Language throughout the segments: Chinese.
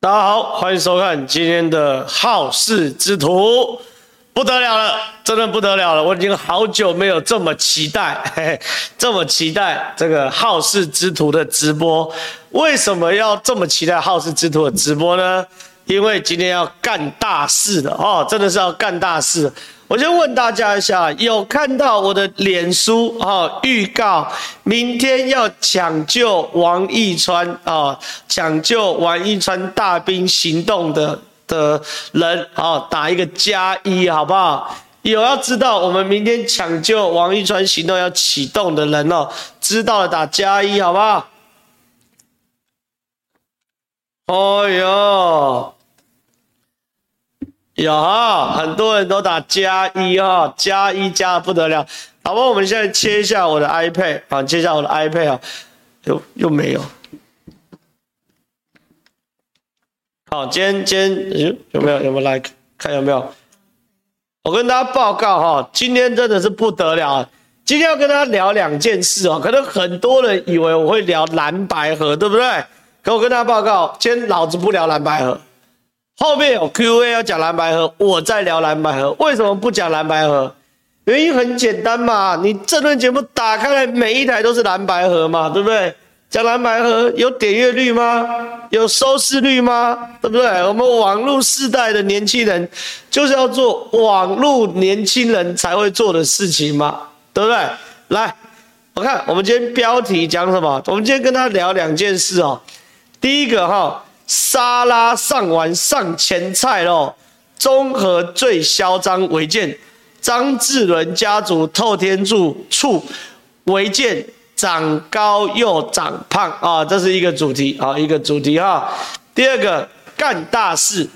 大家好，欢迎收看今天的好事之徒，不得了了，真的不得了了！我已经好久没有这么期待，嘿嘿，这么期待这个好事之徒的直播。为什么要这么期待好事之徒的直播呢？因为今天要干大事了哦，真的是要干大事。我先问大家一下，有看到我的脸书哦，预告明天要抢救王一川啊、抢救王一川大兵行动的的人啊、打一个加一好不好？有要知道我们明天抢救王一川行动要启动的人哦，知道了打加一好不好？哦哟。有哈，很多人都打加一哈，加一加的不得了。好吧，我们现在切一下我的 iPad 啊，切一下我的 iPad 啊，又又没有。好，今天今天有有没有有没有 like 看有没有？我跟大家报告哈，今天真的是不得了。今天要跟大家聊两件事哦，可能很多人以为我会聊蓝白合，对不对？可我跟大家报告，今天老子不聊蓝白合。后面有 Q&A 要讲蓝白盒，我再聊蓝白盒。为什么不讲蓝白盒？原因很简单嘛，你这论节目打开来，每一台都是蓝白盒嘛，对不对？讲蓝白盒有点阅率吗？有收视率吗？对不对？我们网络世代的年轻人就是要做网络年轻人才会做的事情嘛，对不对？来，我看我们今天标题讲什么？我们今天跟他聊两件事哦。第一个哈。沙拉上完上前菜喽！中和最嚣张违建，张志伦家族透天柱处违建长高又长胖啊！这是一个主题啊，一个主题哈。第二个干大事，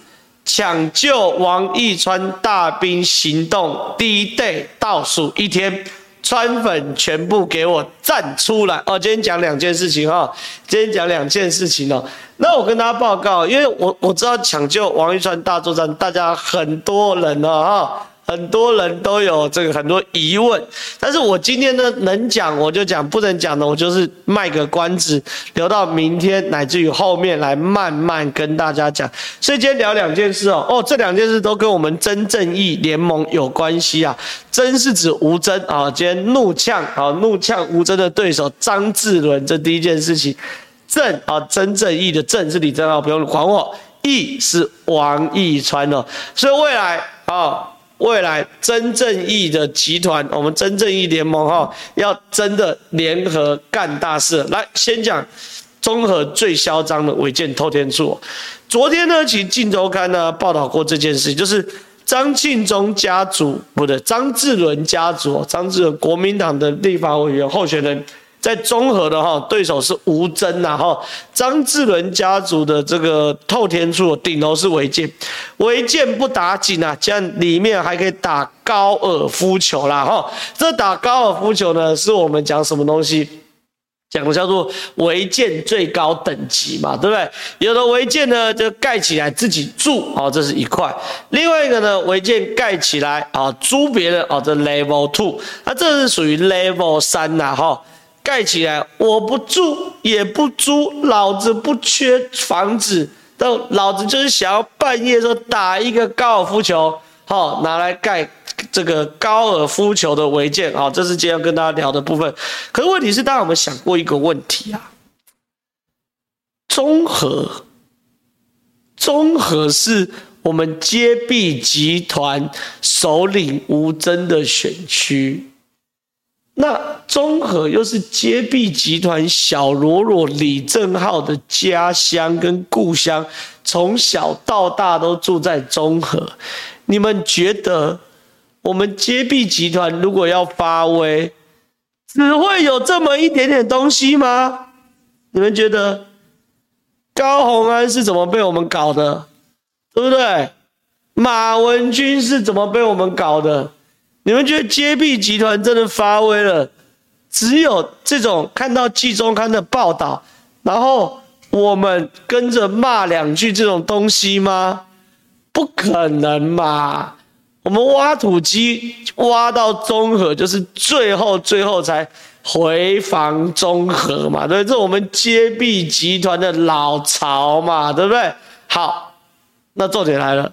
抢救王一川大兵行动第一队倒数一天。川粉全部给我站出来哦！今天讲两件事情哈，今天讲两件事情哦。那我跟大家报告，因为我我知道抢救王一川大作战，大家很多人哦哈。很多人都有这个很多疑问，但是我今天呢能讲我就讲，不能讲的我就是卖个关子，留到明天乃至于后面来慢慢跟大家讲。所以今天聊两件事哦，哦，这两件事都跟我们真正义联盟有关系啊。真是指吴真啊，今天怒呛啊，怒呛吴真的对手张志伦，这第一件事情。正啊，真正义的正是李正浩，不用管我。义是王义川哦，所以未来啊。未来真正义的集团，我们真正义联盟哈，要真的联合干大事。来，先讲中和最嚣张的违建透天厝。昨天呢，其实《镜周刊》呢报道过这件事情，就是张庆忠家族，不对，张志伦家族，张志伦国民党的立法委员候选人。在中和的哈对手是吴峥呐哈，张志伦家族的这个透天厝顶楼是违建，违建不打紧啊，这样里面还可以打高尔夫球啦哈。这打高尔夫球呢，是我们讲什么东西？讲的叫做违建最高等级嘛，对不对？有的违建呢就盖起来自己住啊，这是一块；另外一个呢违建盖起来啊租别人啊，这 level two，那这是属于 level 三呐哈。盖起来，我不住也不租，老子不缺房子，但老子就是想要半夜的时候打一个高尔夫球，好拿来盖这个高尔夫球的违建，好，这是今天要跟大家聊的部分。可是问题是，大家有没有想过一个问题啊？综合，综合是我们接臂集团首领吴峥的选区。那中和又是接臂集团小罗罗李正浩的家乡跟故乡，从小到大都住在中和。你们觉得我们接臂集团如果要发威，只会有这么一点点东西吗？你们觉得高虹安是怎么被我们搞的？对不对？马文君是怎么被我们搞的？你们觉得接臂集团真的发威了？只有这种看到季中刊的报道，然后我们跟着骂两句这种东西吗？不可能嘛！我们挖土机挖到中和，就是最后最后才回防中和嘛，对不对？这是我们接臂集团的老巢嘛，对不对？好，那重点来了，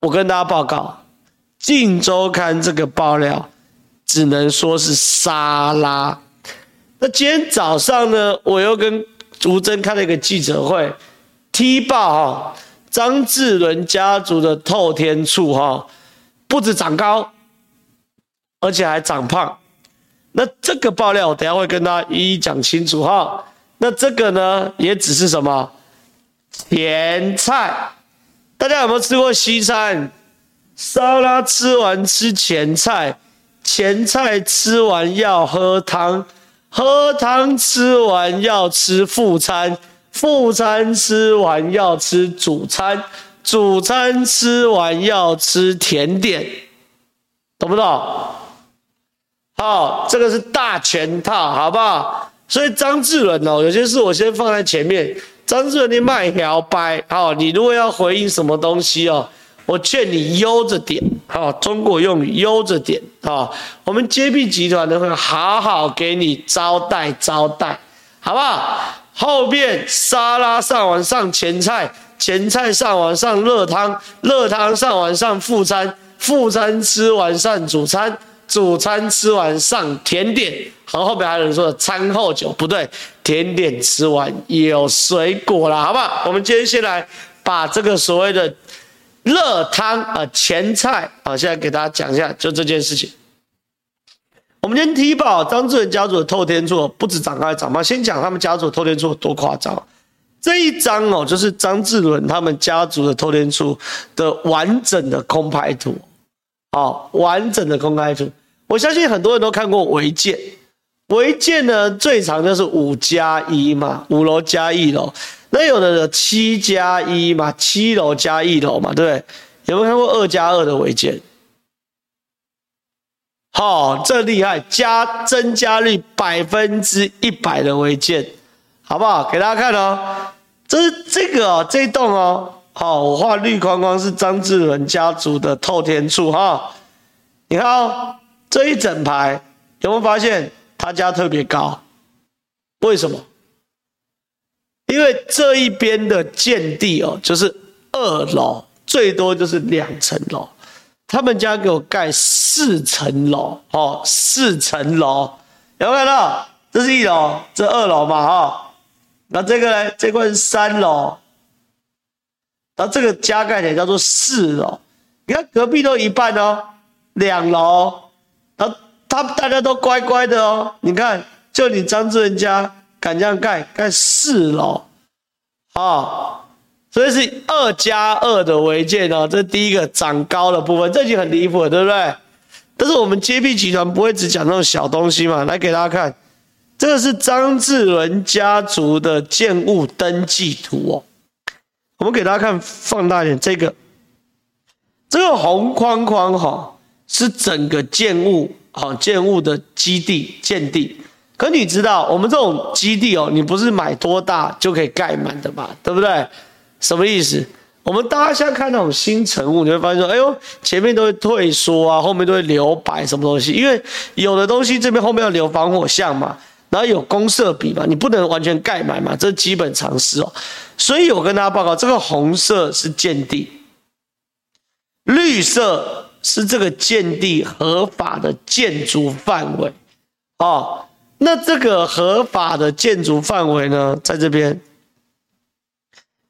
我跟大家报告，《镜周刊》这个爆料只能说是沙拉。那今天早上呢，我又跟吴峥开了一个记者会，踢爆哈张志伦家族的透天厝哈，不止长高，而且还长胖。那这个爆料，我等下会跟大家一一讲清楚哈。那这个呢，也只是什么前菜。大家有没有吃过西餐？沙拉吃完吃前菜，前菜吃完要喝汤，喝汤吃完要吃副餐，副餐吃完要吃主餐，主餐吃完要吃甜点，懂不懂？好，这个是大全套，好不好？所以张志伦哦，有些事我先放在前面。张志伦，你卖摇摆，好，你如果要回应什么东西哦，我劝你悠着点，好，中国用语悠着点，好，我们洁碧集团呢会好好给你招待招待，好不好？后面沙拉上完上前菜，前菜上完上热汤，热汤上完上副餐，副餐吃完上主餐。主餐吃完上甜点，好后面还有人说的餐后酒不对，甜点吃完有水果了，好不好？我们今天先来把这个所谓的热汤啊前菜啊，现在给大家讲一下，就这件事情。我们今天提报张志伦家族的透天厝不止长高还长胖，先讲他们家族的透天厝多夸张。这一张哦，就是张志伦他们家族的透天厝的完整的空拍图。好，完整的空拍图，我相信很多人都看过违建。违建呢，最长就是五加一嘛，五楼加一楼。那有的有七加一嘛，七楼加一楼嘛，对不对？有没有看过二加二的违建？好，这厉害，加增加率百分之一百的违建，好不好？给大家看哦，这是这个哦，这栋哦。好，我画绿框框是张志文家族的透天厝哈。你看哦，这一整排有没有发现他家特别高？为什么？因为这一边的建地哦，就是二楼，最多就是两层楼。他们家给我盖四层楼哦，四层楼有没有看到？这是一楼，这二楼嘛哈。那这个呢？这块是三楼。那这个加盖起来叫做四楼，你看隔壁都一半哦，两楼，然后他大家都乖乖的哦，你看就你张志仁家敢这样盖，盖四楼，啊，所以是二加二的违建哦，这第一个长高的部分，这已经很离谱了，对不对？但是我们洁碧集团不会只讲那种小东西嘛，来给大家看，这个是张志伦家族的建物登记图哦。我们给大家看放大一点，这个这个红框框哈是整个建物好建物的基地建地。可你知道我们这种基地哦，你不是买多大就可以盖满的嘛，对不对？什么意思？我们大家现在看那种新成物，你会发现说，哎呦，前面都会退缩啊，后面都会留白什么东西？因为有的东西这边后面要留防火巷嘛。然后有公设比嘛，你不能完全盖满嘛，这是基本常识哦。所以我跟大家报告，这个红色是建地，绿色是这个建地合法的建筑范围哦。那这个合法的建筑范围呢，在这边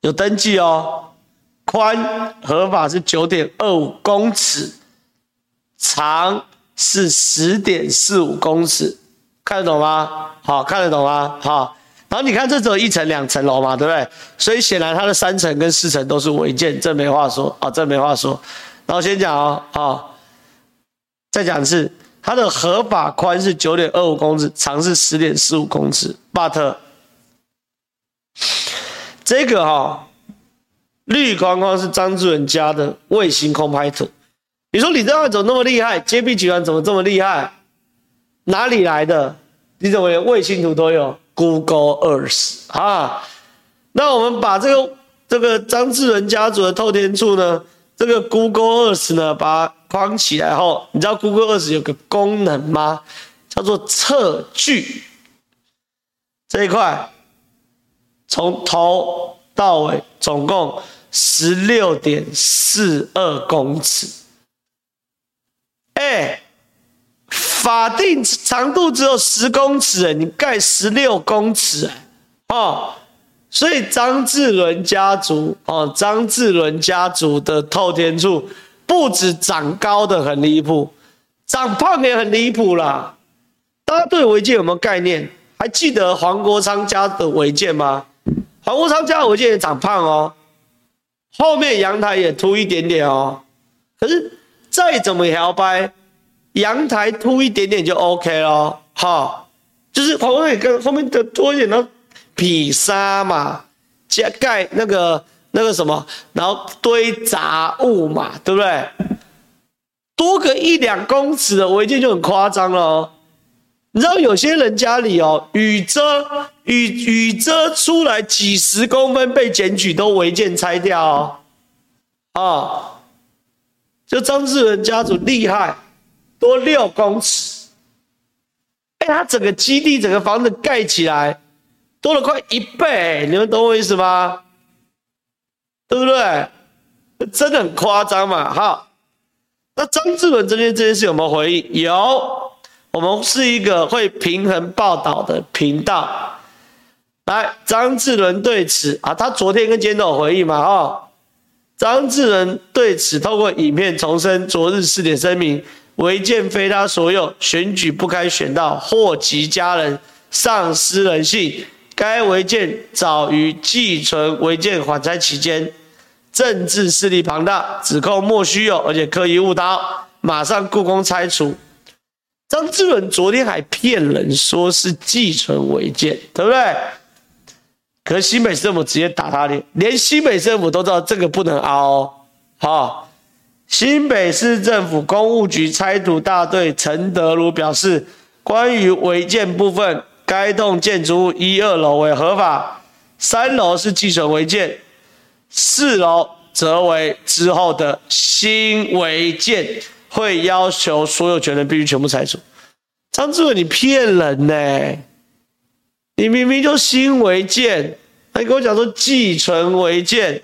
有登记哦，宽合法是九点二五公尺，长是十点四五公尺。看得懂吗？好，看得懂吗？好，然后你看这只有一层两层楼嘛，对不对？所以显然它的三层跟四层都是违建，这没话说啊，这没话说。然后先讲哦，好，再讲一次，它的合法宽是九点二五公尺，长是十点四五公尺。But 这个哈、哦，绿框框是张志伦家的卫星空拍图。你说李正浩怎么那么厉害？洁碧集团怎么这么厉害？哪里来的？你怎么连卫星图都有？Google Earth 啊！那我们把这个这个张志仁家族的透天厝呢，这个 Google Earth 呢，把它框起来后，你知道 Google Earth 有个功能吗？叫做测距。这一块从头到尾总共十六点四二公尺。哎，法定长度只有十公尺，你盖十六公尺，哦，所以张志伦家族哦，张志伦家族的透天厝不止长高的很离谱，长胖也很离谱啦。大家对违建有没有概念？还记得黄国昌家的违建吗？黄国昌家的违建也长胖哦，后面阳台也凸一点点哦，可是。再怎么摇摆，阳台凸一点点就 OK 咯。好，就是后面跟后面的多一点呢比沙嘛，加盖那个那个什么，然后堆杂物嘛，对不对？多个一两公尺的违建就很夸张了。你知道有些人家里哦，雨遮雨雨遮出来几十公分被检举都违建拆掉哦，啊。就张志文家族厉害，多六公尺，哎，他整个基地、整个房子盖起来多了快一倍，你们懂我意思吗？对不对？真的很夸张嘛！好，那张志伦这边这件事有没有回应？有，我们是一个会平衡报道的频道。来，张志伦对此啊，他昨天跟今天都有回应嘛？哦。张志仁对此透过影片重申昨日四点声明：违建非他所有，选举不该选到祸及家人，丧失人性。该违建早于寄存违建缓拆期间，政治势力庞大，指控莫须有，而且刻意误导，马上故宫拆除。张志文昨天还骗人说是寄存违建，对不对？可是新北市政府直接打他脸，连新北市政府都知道这个不能凹哦。好，新北市政府公务局拆除大队陈德如表示，关于违建部分，该栋建筑物一二楼为合法，三楼是寄存违建，四楼则为之后的新违建，会要求所有权人必须全部拆除。张志伟，你骗人呢？你明明就新违建，还跟我讲说寄存违建，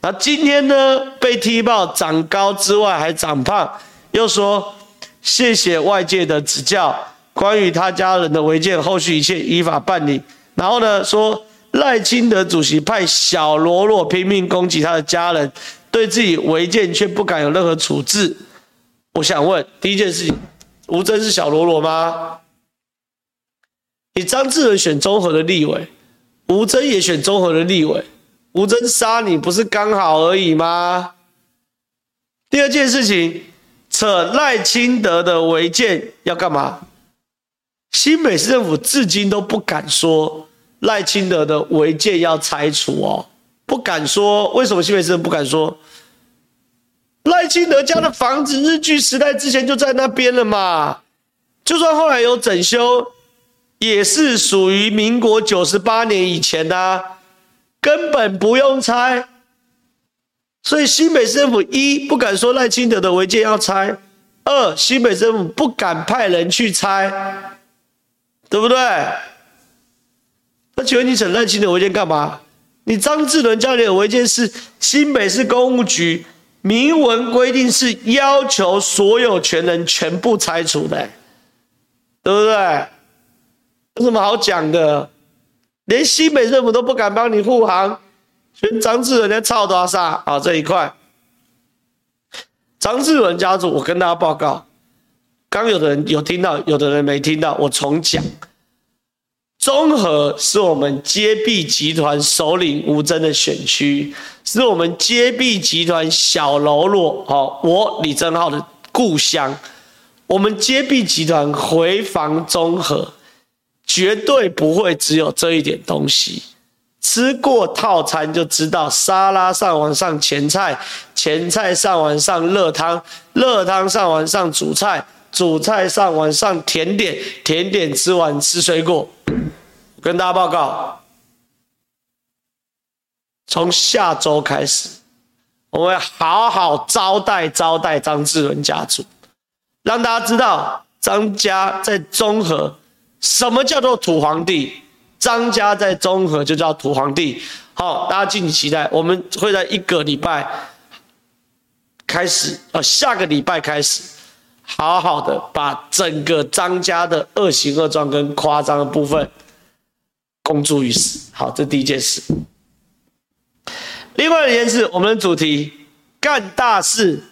然后今天呢被踢爆长高之外还长胖，又说谢谢外界的指教，关于他家人的违建，后续一切依法办理。然后呢说赖清德主席派小罗罗拼命攻击他的家人，对自己违建却不敢有任何处置。我想问第一件事情，吴峥是小罗罗吗？你张志仁选中和的立委，吴峥也选中和的立委，吴峥杀你不是刚好而已吗？第二件事情，扯赖清德的违建要干嘛？新北市政府至今都不敢说赖清德的违建要拆除哦，不敢说。为什么新北市政府不敢说？赖清德家的房子日据时代之前就在那边了嘛，就算后来有整修。也是属于民国九十八年以前的啊，根本不用拆。所以新北市政府一不敢说赖清德的违建要拆，二新北市政府不敢派人去拆，对不对？那请问你整赖清德违建干嘛？你张志伦家里的违建是新北市公务局明文规定是要求所有权人全部拆除的，对不对？有什么好讲的？连新北政府都不敢帮你护航，全张志伦在操多少啊？这一块，张志伦家族，我跟大家报告，刚有的人有听到，有的人没听到，我重讲。中和是我们接臂集团首领吴征的选区，是我们接臂集团小喽啰，好，我李正浩的故乡。我们接臂集团回防中和。绝对不会只有这一点东西，吃过套餐就知道，沙拉上完上前菜，前菜上完上热汤，热汤上完上主菜，主菜上晚上甜点，甜点吃完吃水果。跟大家报告，从下周开始，我会好好招待招待张志伦家族，让大家知道张家在中和。什么叫做土皇帝？张家在中和就叫土皇帝。好，大家敬请期待，我们会在一个礼拜开始，呃，下个礼拜开始，好好的把整个张家的恶行恶状跟夸张的部分公诸于世。好，这第一件事。另外一件事，我们的主题干大事。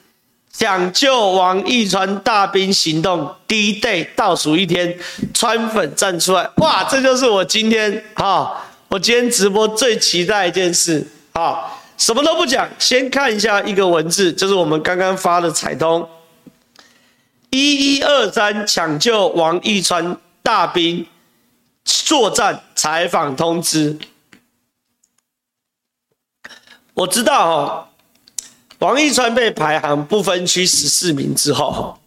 抢救王一川大兵行动第一 day 倒数一天，川粉站出来，哇！这就是我今天哈，我今天直播最期待一件事啊！什么都不讲，先看一下一个文字，就是我们刚刚发的彩通，一一二三抢救王义川大兵作战采访通知，我知道哦。王义川被排行不分区十四名之后，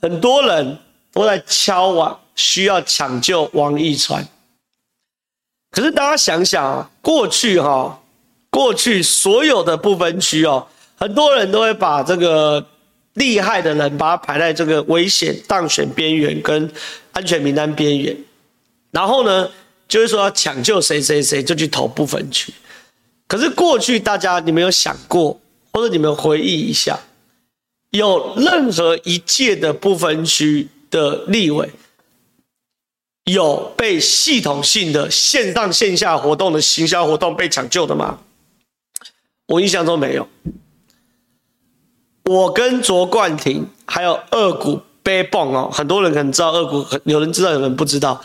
很多人都在敲碗，需要抢救王义川。可是大家想想啊，过去哈，过去所有的不分区哦，很多人都会把这个厉害的人，把他排在这个危险当选边缘跟安全名单边缘，然后呢，就是说要抢救谁谁谁，就去投不分区。可是过去大家，你没有想过？或者你们回忆一下，有任何一届的不分区的立委有被系统性的线上线下活动的行销活动被抢救的吗？我印象中没有。我跟卓冠廷还有二股背蹦哦，很多人可能知道二股，有人知道，有人不知道。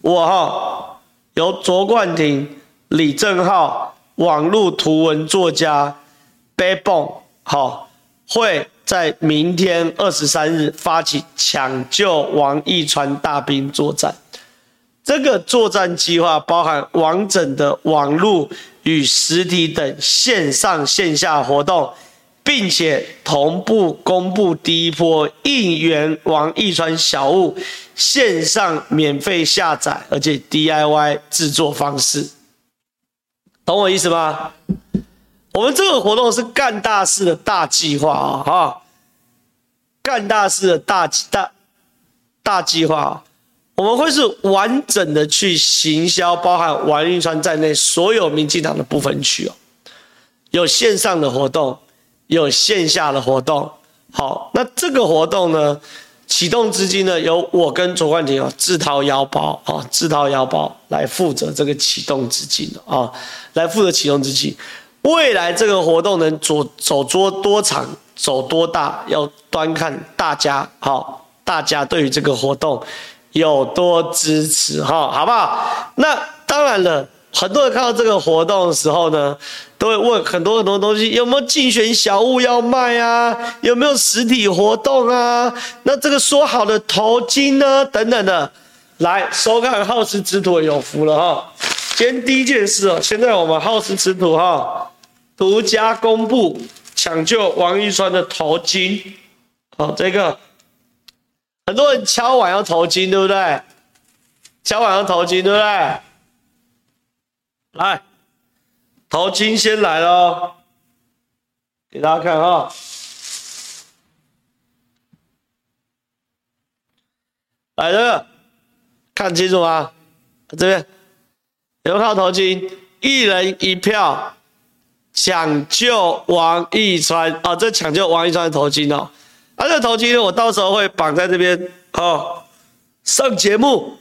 我哈由卓冠廷、李正浩，网络图文作家。Backbone 好，会在明天二十三日发起抢救王义川大兵作战。这个作战计划包含完整的网络与实体等线上线下活动，并且同步公布第一波应援王一川小物线上免费下载，而且 DIY 制作方式，懂我意思吗？我们这个活动是干大事的大计划啊，哈，干大事的大大大计划，我们会是完整的去行销，包含王义川在内所有民进党的不分区哦，有线上的活动，有线下的活动。好，那这个活动呢，启动资金呢，由我跟卓冠廷啊自掏腰包啊，自掏腰包来负责这个启动资金啊，来负责启动资金。未来这个活动能走走多多长，走多大，要端看大家好，大家对于这个活动有多支持哈，好不好？那当然了，很多人看到这个活动的时候呢，都会问很多很多东西，有没有竞选小物要卖啊？有没有实体活动啊？那这个说好的头巾呢？等等的，来收看好事之徒有福了哈。今天第一件事哦，现在我们好事之徒哈。独家公布抢救王义川的头巾，好，这个很多人敲碗要头巾，对不对？敲碗要头巾，对不对？来，头金先来喽，给大家看啊，来这个，看清楚吗？这边有没有看到头金？一人一票。抢救王一川啊！这抢救王一川的头巾哦，啊，这头巾，我到时候会绑在这边哦，上节目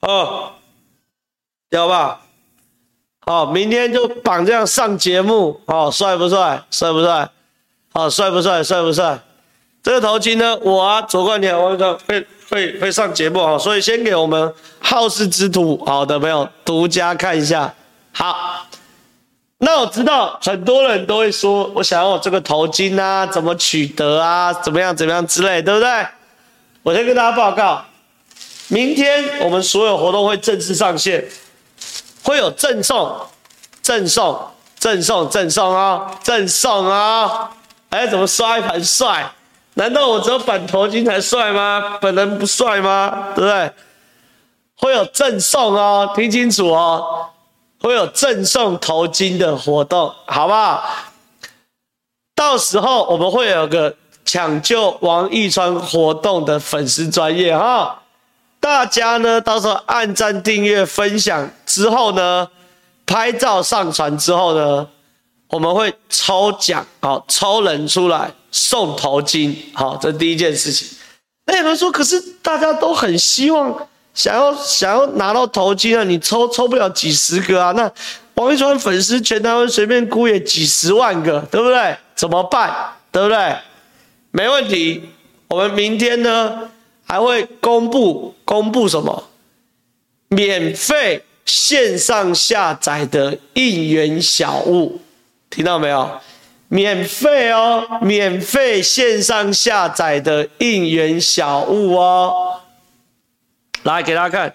哦，知道吧？好，明天就绑这样上节目哦，帅不帅？帅不帅？好，帅不帅？帅不帅？这个头巾呢，我啊，左冠廷王义川会会会上节目啊，所以先给我们好事之徒好的朋友独家看一下，好。那我知道很多人都会说，我想要这个头巾啊，怎么取得啊？怎么样怎么样之类，对不对？我先跟大家报告，明天我们所有活动会正式上线，会有赠送、赠送、赠送、赠送啊，赠送啊！哎，怎么刷一盘帅？难道我只有绑头巾才帅吗？本人不帅吗？对不对？会有赠送哦，听清楚哦。会有赠送头巾的活动，好不好？到时候我们会有个抢救王义川活动的粉丝专业哈，大家呢到时候按赞、订阅、分享之后呢，拍照上传之后呢，我们会抽奖，好，抽人出来送头巾，好，这第一件事情。那有人说，可是大家都很希望想要想要拿到头巾啊，你抽抽不了几十个啊？那王一川粉丝全台湾随便估也几十万个，对不对？怎么办？对不对？没问题，我们明天呢还会公布公布什么？免费线上下载的应援小物，听到没有？免费哦，免费线上下载的应援小物哦，来给大家看，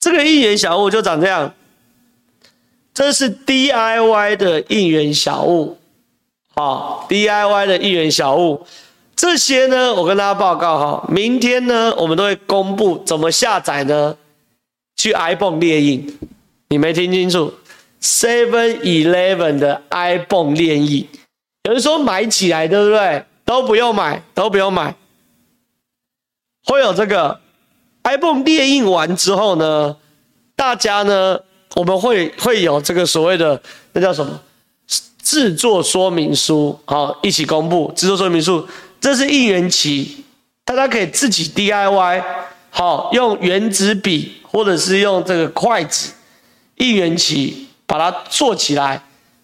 这个应援小物就长这样，这是 DIY 的应援小物，好，DIY 的应援小物，这些呢，我跟大家报告哈，明天呢，我们都会公布怎么下载呢？去 iPhone 列印，你没听清楚？Seven Eleven 的 iPhone 列印，有人说买起来对不对？都不用买，都不用买。会有这个 ibon 列印完之后呢，大家呢，我们会会有这个所谓的那叫什么制作说明书，好，一起公布制作说明书。这是应援旗，大家可以自己 DIY，好，用原子笔或者是用这个筷子应援旗。把它做起来，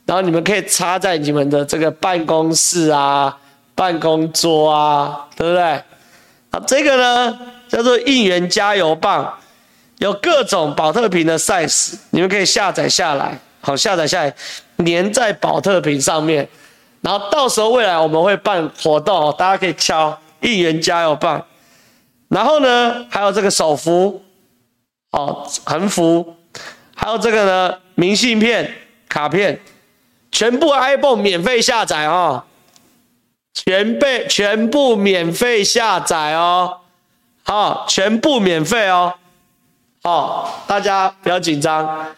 然后你们可以插在你们的这个办公室啊、办公桌啊，对不对？啊，这个呢叫做应援加油棒，有各种宝特瓶的 size，你们可以下载下来，好，下载下来粘在宝特瓶上面，然后到时候未来我们会办活动，大家可以敲一元加油棒，然后呢还有这个手幅，哦，横幅，还有这个呢。明信片、卡片，全部 iPhone 免费下载哦，全被全部免费下载哦，好，全部免费哦，好，大家不要紧张，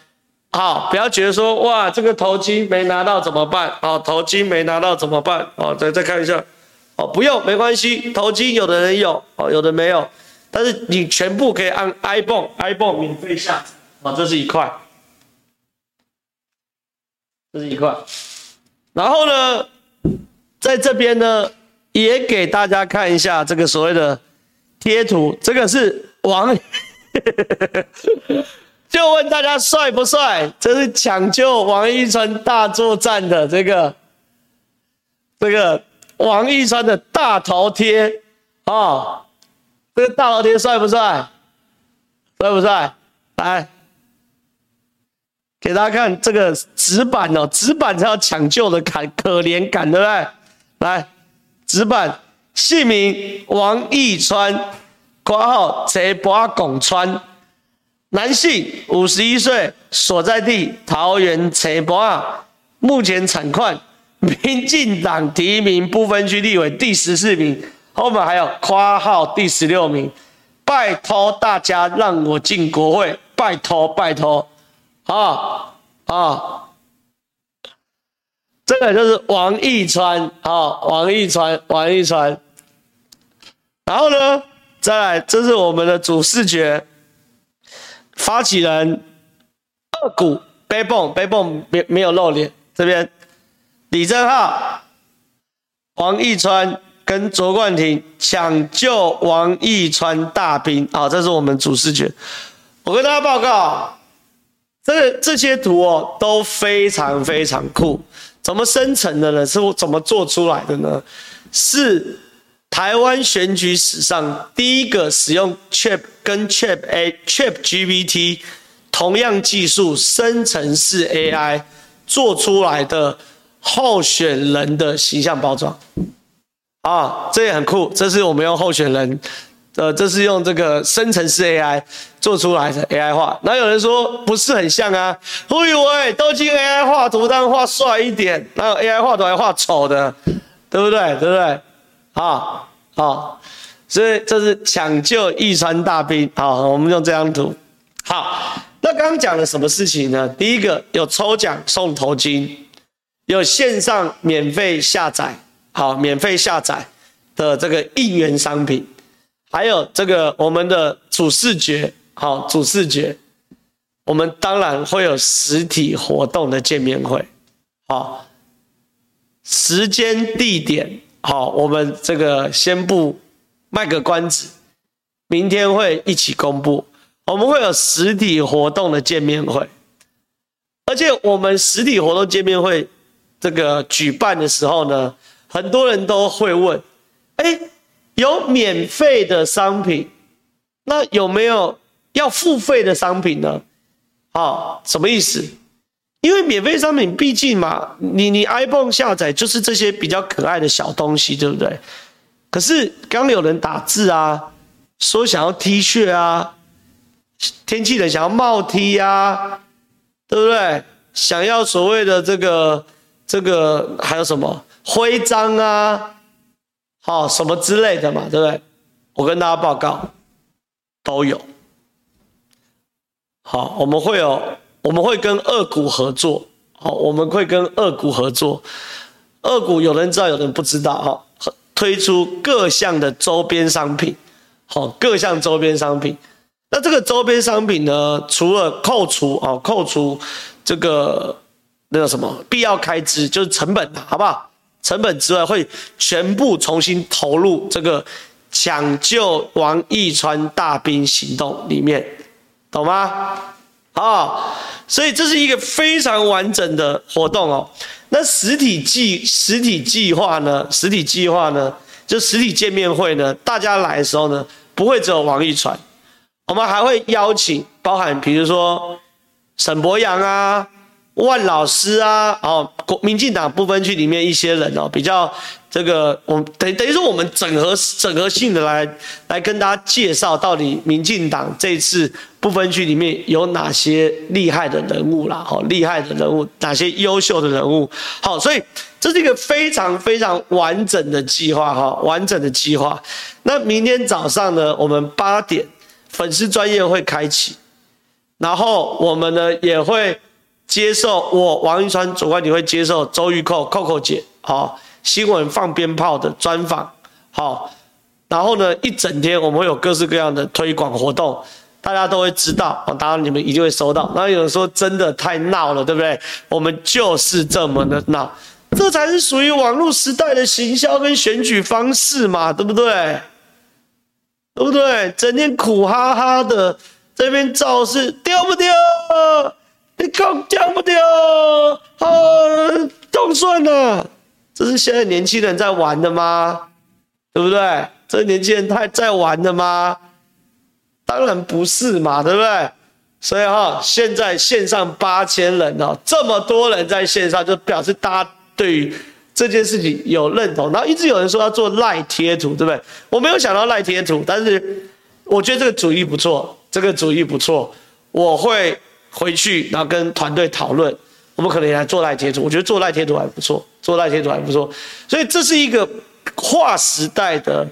好，不要觉得说哇，这个头巾没拿到怎么办？哦，头巾没拿到怎么办？哦，再再看一下，哦，不用，没关系，头巾有的人有，哦，有的没有，但是你全部可以按 ibon ibon 免费下载，啊，这是一块。这是一块，然后呢，在这边呢，也给大家看一下这个所谓的贴图。这个是王，就问大家帅不帅？这是抢救王一川大作战的这个这个王一川的大头贴啊、哦，这个大头贴帅不帅？帅不帅？来。给大家看这个纸板哦，纸板才要抢救的感，可怜感，对不对？来，纸板姓名王义川，括号贼拔拱川，男性，五十一岁，所在地桃园贼拔，目前产况民进党提名不分区立委第十四名，后面还有括号第十六名，拜托大家让我进国会，拜托拜托。啊啊，这个就是王义川啊，王义川，王义川。然后呢，再来，这是我们的主视觉发起人二股背蹦背蹦没没有露脸，这边李正浩、王义川跟卓冠廷抢救王义川大兵啊，这是我们主视觉。我跟大家报告。这这些图哦都非常非常酷，怎么生成的呢？是怎么做出来的呢？是台湾选举史上第一个使用 Chat 跟 Chat A Chat GPT 同样技术生成式 AI 做出来的候选人的形象包装啊，这也很酷。这是我们用候选人。呃，这是用这个生成式 AI 做出来的 AI 画，那有人说不是很像啊？我以为都进 AI 画图，当然画帅一点，哪有 AI 画图还画丑的，对不对？对不对？好，好，所以这是抢救义川大兵。好，我们用这张图。好，那刚刚讲了什么事情呢？第一个有抽奖送头巾，有线上免费下载，好，免费下载的这个应援商品。还有这个我们的主视觉，好，主视觉，我们当然会有实体活动的见面会，好，时间地点好，我们这个先不卖个关子，明天会一起公布，我们会有实体活动的见面会，而且我们实体活动见面会这个举办的时候呢，很多人都会问，哎，有免费的商品，那有没有要付费的商品呢？好，什么意思？因为免费商品毕竟嘛，你你 iPhone 下载就是这些比较可爱的小东西，对不对？可是刚有人打字啊，说想要 T 恤啊，天气冷想要帽 T 啊，对不对？想要所谓的这个这个还有什么徽章啊，好什么之类的嘛，对不对？我跟大家报告，都有。好，我们会有，我们会跟二股合作。好，我们会跟二股合作。二股有人知道，有人不知道。哈，推出各项的周边商品。好，各项周边商品。那这个周边商品呢，除了扣除啊，扣除这个那个什么必要开支，就是成本，好不好？成本之外，会全部重新投入这个抢救王义川大兵行动里面。懂吗？好，所以这是一个非常完整的活动哦。那实体计实体计划呢？实体计划呢？就实体见面会呢？大家来的时候呢，不会只有王一传，我们还会邀请包含，比如说沈博洋啊、万老师啊，哦，国民进党不分区里面一些人哦，比较。这个我等等于说，我们整合整合性的来来跟大家介绍，到底民进党这次不分区里面有哪些厉害的人物啦？好，厉害的人物，哪些优秀的人物？好，所以这是一个非常非常完整的计划哈，完整的计划。那明天早上呢，我们八点粉丝专业会开启，然后我们呢也会接受我王一川主管，你会接受周玉蔻 Coco 姐好。新闻放鞭炮的专访，好，然后呢，一整天我们会有各式各样的推广活动，大家都会知道，当然你们一定会收到。然后有人说真的太闹了，对不对？我们就是这么的闹，这才是属于网络时代的行销跟选举方式嘛，对不对？对不对？整天苦哈哈的这边造势，丢不丢？你讲丢不丢？啊，冻蒜了。这是现在年轻人在玩的吗？对不对？这年轻人太在玩的吗？当然不是嘛，对不对？所以哈，现在线上八千人哦，这么多人在线上，就表示大家对于这件事情有认同。然后一直有人说要做赖贴图，对不对？我没有想到赖贴图，但是我觉得这个主意不错，这个主意不错，我会回去然后跟团队讨论。我们可能来做赖贴图，我觉得做赖贴图还不错，做赖贴图还不错，所以这是一个划时代的，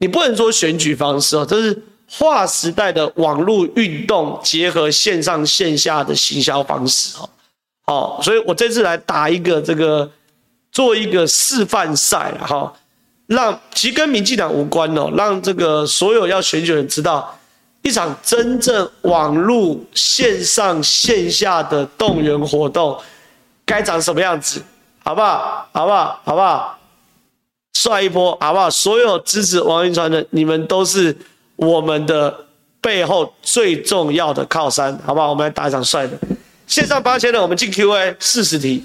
你不能说选举方式哦，这是划时代的网络运动结合线上线下的行销方式哦，好，所以我这次来打一个这个做一个示范赛哈，让其实跟民进党无关哦，让这个所有要选举的人知道。一场真正网络线上线下的动员活动，该长什么样子？好不好？好不好？好不好？帅一波，好不好？所有支持王云川的，你们都是我们的背后最重要的靠山，好不好？我们来打一场帅的。线上八千的，我们进 Q&A 四十题。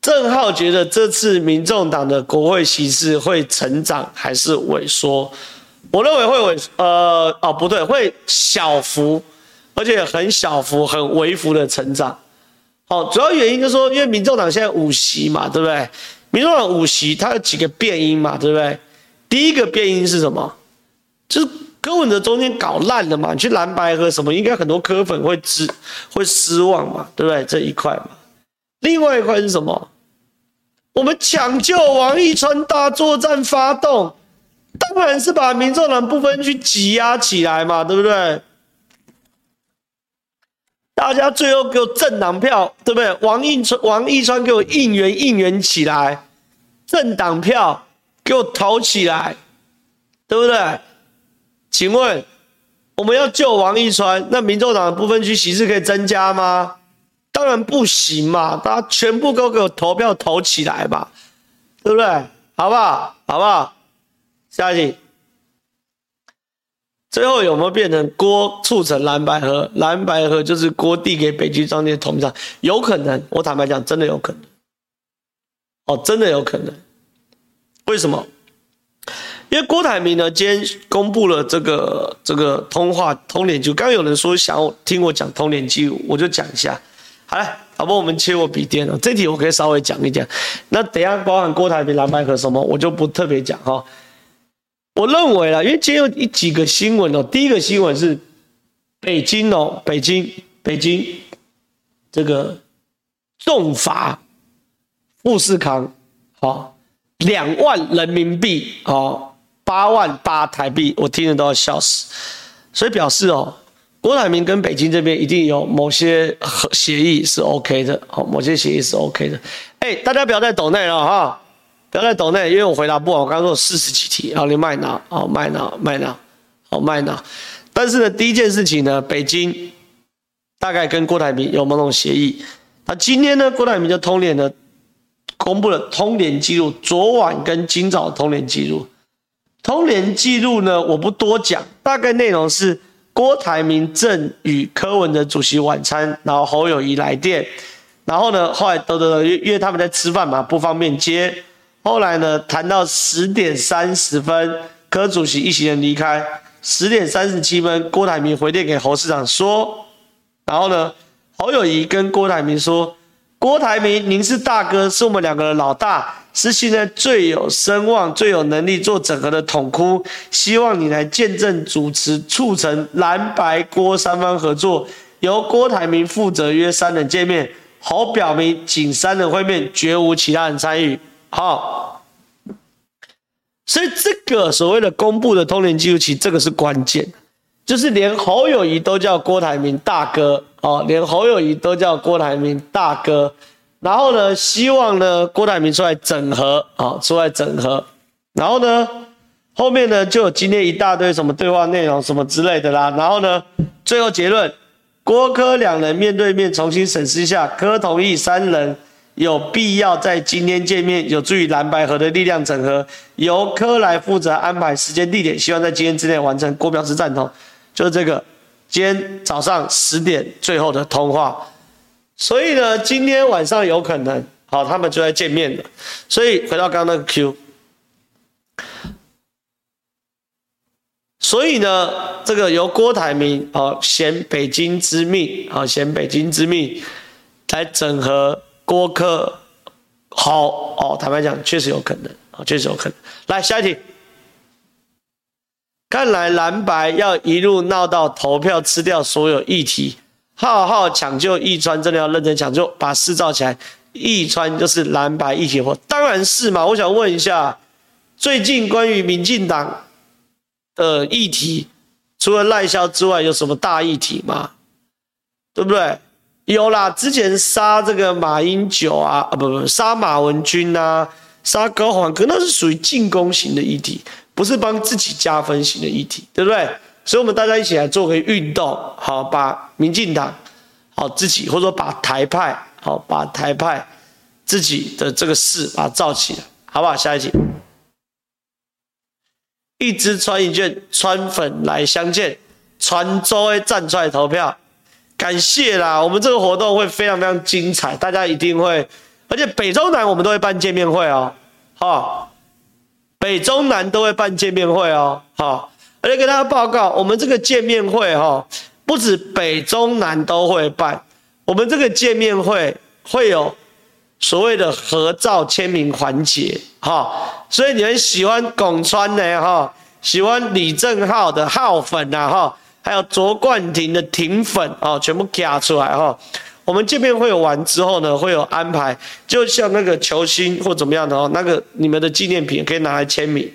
郑浩觉得这次民众党的国会席次会成长还是萎缩？我认为会萎，呃，哦，不对，会小幅，而且很小幅、很微幅的成长。好，主要原因就是说，因为民众党现在五席嘛，对不对？民众党五席，它有几个变因嘛，对不对？第一个变因是什么？就是柯文哲中间搞烂了嘛，你去蓝白和什么，应该很多柯粉会失会失望嘛，对不对？这一块嘛。另外一块是什么？我们抢救王一川大作战发动，当然是把民众党不分区挤压起来嘛，对不对？大家最后给我政党票，对不对？王一川，王一川给我应援应援起来，政党票给我投起来，对不对？请问我们要救王一川，那民众党的不分区席次可以增加吗？当然不行嘛，大家全部都给我投票投起来吧，对不对？好不好？好不好？下一题。最后有没有变成郭促成蓝白合？蓝白合就是郭递给北京张贴同上，有可能。我坦白讲，真的有可能。哦，真的有可能。为什么？因为郭台铭呢，今天公布了这个这个通话通联记录。刚刚有人说想听我讲通联记录，我就讲一下。好了，好不？我们切我笔电了。这题我可以稍微讲一讲。那等下包含郭台铭蓝白合什么，我就不特别讲哈。我认为啦，因为今天有一几个新闻哦。第一个新闻是北京哦，北京北京这个重罚富士康，好两万人民币哦，八万八台币，我听着都要笑死。所以表示哦，郭台铭跟北京这边一定有某些协议是 OK 的，好，某些协议是 OK 的。哎，大家不要再抖内了哈。不要再抖内，因为我回答不完。我刚说四十几题，然后你麦脑，好麦脑，麦脑，好麦脑。但是呢，第一件事情呢，北京大概跟郭台铭有某种协议。那今天呢，郭台铭就通联呢，公布了通联记录，昨晚跟今早通联记录。通联记录呢，我不多讲，大概内容是郭台铭正与柯文哲主席晚餐，然后侯友谊来电，然后呢，后来都都都，因为他们在吃饭嘛，不方便接。后来呢，谈到十点三十分，柯主席一行人离开。十点三十七分，郭台铭回电给侯市长说，然后呢，侯友谊跟郭台铭说：“郭台铭，您是大哥，是我们两个的老大，是现在最有声望、最有能力做整合的统哭，希望你来见证主持，促成蓝白郭三方合作，由郭台铭负责约三人见面。好表明，仅三人会面，绝无其他人参与。”好，所以这个所谓的公布的通联记录，其实这个是关键，就是连侯友谊都叫郭台铭大哥哦，连侯友谊都叫郭台铭大哥，然后呢，希望呢郭台铭出来整合啊，出来整合，然后呢，后面呢就有今天一大堆什么对话内容什么之类的啦，然后呢，最后结论，郭柯两人面对面重新审视一下，柯同意三人。有必要在今天见面，有助于蓝白合的力量整合，由柯来负责安排时间地点，希望在今天之内完成。郭表示赞同，就是这个。今天早上十点最后的通话，所以呢，今天晚上有可能，好，他们就在见面了。所以回到刚刚那个 Q，所以呢，这个由郭台铭啊，衔北京之命啊，衔北京之命来整合。郭柯好哦，坦白讲，确实有可能啊，确实有可能。来下一题，看来蓝白要一路闹到投票，吃掉所有议题，好好抢救义川，真的要认真抢救，把事造起来。义川就是蓝白一起活，当然是嘛。我想问一下，最近关于民进党的议题，除了赖萧之外，有什么大议题吗？对不对？有啦，之前杀这个马英九啊，啊不不，杀马文君呐，杀高虹安，可那是属于进攻型的议题，不是帮自己加分型的议题，对不对？所以，我们大家一起来做个运动，好，把民进党，好自己，或者说把台派，好，把台派自己的这个事把它造起来，好不好？下一集，一支穿一件穿粉来相见，传周会站出来投票。感谢啦，我们这个活动会非常非常精彩，大家一定会，而且北中南我们都会办见面会哦，好，北中南都会办见面会哦，好，而且跟大家报告，我们这个见面会哈，不止北中南都会办，我们这个见面会会有所谓的合照签名环节，哈，所以你们喜欢巩川的哈，喜欢李正浩的浩粉呐，哈。还有卓冠廷的廷粉啊，全部卡出来哈。我们见面会完之后呢，会有安排，就像那个球星或怎么样的哦，那个你们的纪念品可以拿来签名，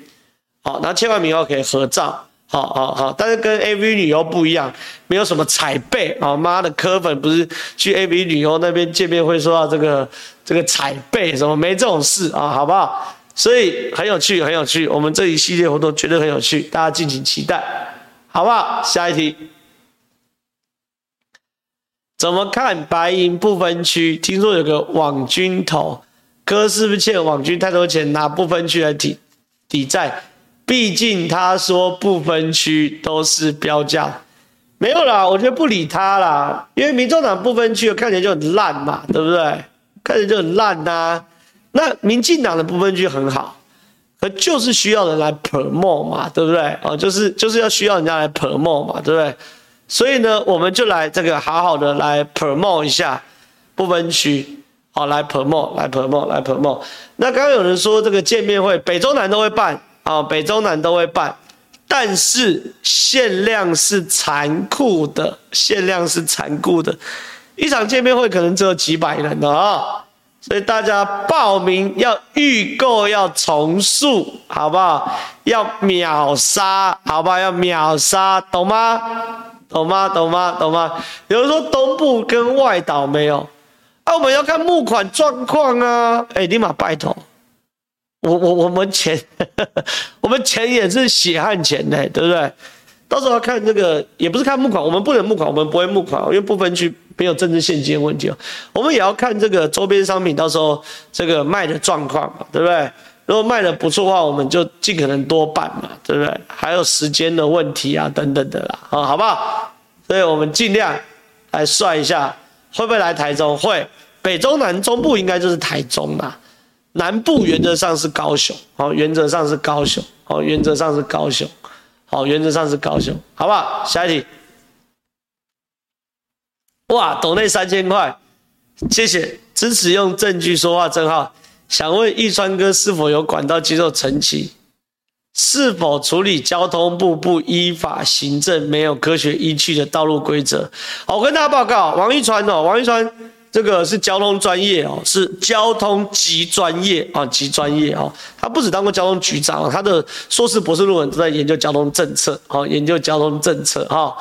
好，拿签完名后可以合照，好好好。但是跟 AV 女优不一样，没有什么彩背啊，妈的柯粉不是去 AV 女优那边见面会说到这个这个彩背什么，没这种事啊，好不好？所以很有趣，很有趣。我们这一系列活动绝对很有趣，大家敬请期待，好不好？下一题，怎么看白银不分区？听说有个网军头，哥是不是欠网军太多钱，拿不分区来抵抵债？毕竟他说不分区都是标价，没有啦，我觉得不理他啦，因为民众党不分区看起来就很烂嘛，对不对？看起来就很烂呐、那民进党的不分区很好，可就是需要人来 promo 嘛，对不对？哦，就是就是要需要人家来 promo 嘛，对不对？所以呢，我们就来这个好好的来 promote 一下不分区，好，来 promote，来 promote，来 promote。那刚刚有人说这个见面会，北中南都会办，啊，北中南都会办，但是限量是残酷的，限量是残酷的，一场见面会可能只有几百人的啊。所以大家报名要预购要重数，好不好？要秒杀，好不好？要秒杀，懂吗？懂吗？懂吗？懂吗？有人说东部跟外岛没有，啊，我们要看募款状况啊！哎、欸，立马拜托，我我我们钱，我们钱也是血汗钱呢，对不对？到时候要看这个，也不是看募款，我们不能募款，我们不会募款，因为不分区没有政治现金的问题哦。我们也要看这个周边商品，到时候这个卖的状况嘛，对不对？如果卖的不错的话，我们就尽可能多办嘛，对不对？还有时间的问题啊，等等的啦，啊，好不好？所以我们尽量来算一下，会不会来台中？会，北中南中部应该就是台中啦，南部原则上是高雄，好，原则上是高雄，好，原则上是高雄。好，原则上是高雄，好不好？下一题。哇，斗内三千块，谢谢支持用证据说话，真好想问易川哥是否有管道接受陈情？是否处理交通部不依法行政、没有科学依据的道路规则？好，我跟大家报告，王一川哦，王一川。这个是交通专业哦，是交通极专业啊，极专业哦。他不止当过交通局长，他的硕士、博士论文都在研究交通政策，好，研究交通政策哈。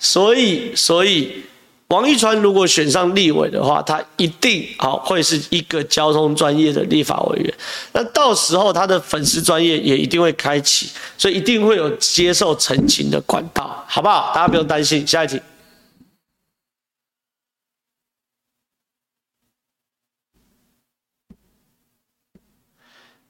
所以，所以王一川如果选上立委的话，他一定好会是一个交通专业的立法委员。那到时候他的粉丝专业也一定会开启，所以一定会有接受陈情的管道，好不好？大家不用担心。下一题。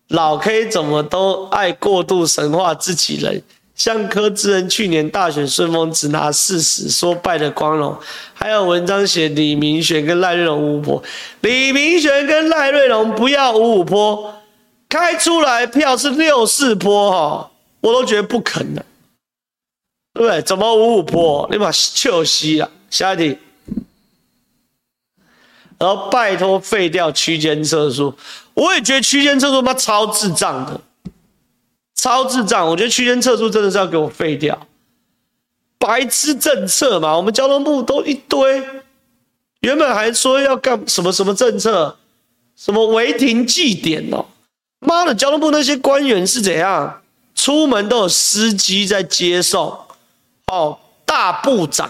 老 K 怎么都爱过度神化自己人，像柯志恩去年大选顺风只拿四十，说败的光荣，还有文章写李明玄跟赖瑞龙五五波，李明玄跟赖瑞龙不要五五坡，开出来票是六四坡哈，我都觉得不可能，对不对？怎么五五坡？你把笑死啊。下一题。然后拜托废掉区间测速，我也觉得区间测速他妈超智障的，超智障！我觉得区间测速真的是要给我废掉，白痴政策嘛！我们交通部都一堆，原本还说要干什么什么政策，什么违停记点哦，妈的，交通部那些官员是怎样？出门都有司机在接送，哦，大部长，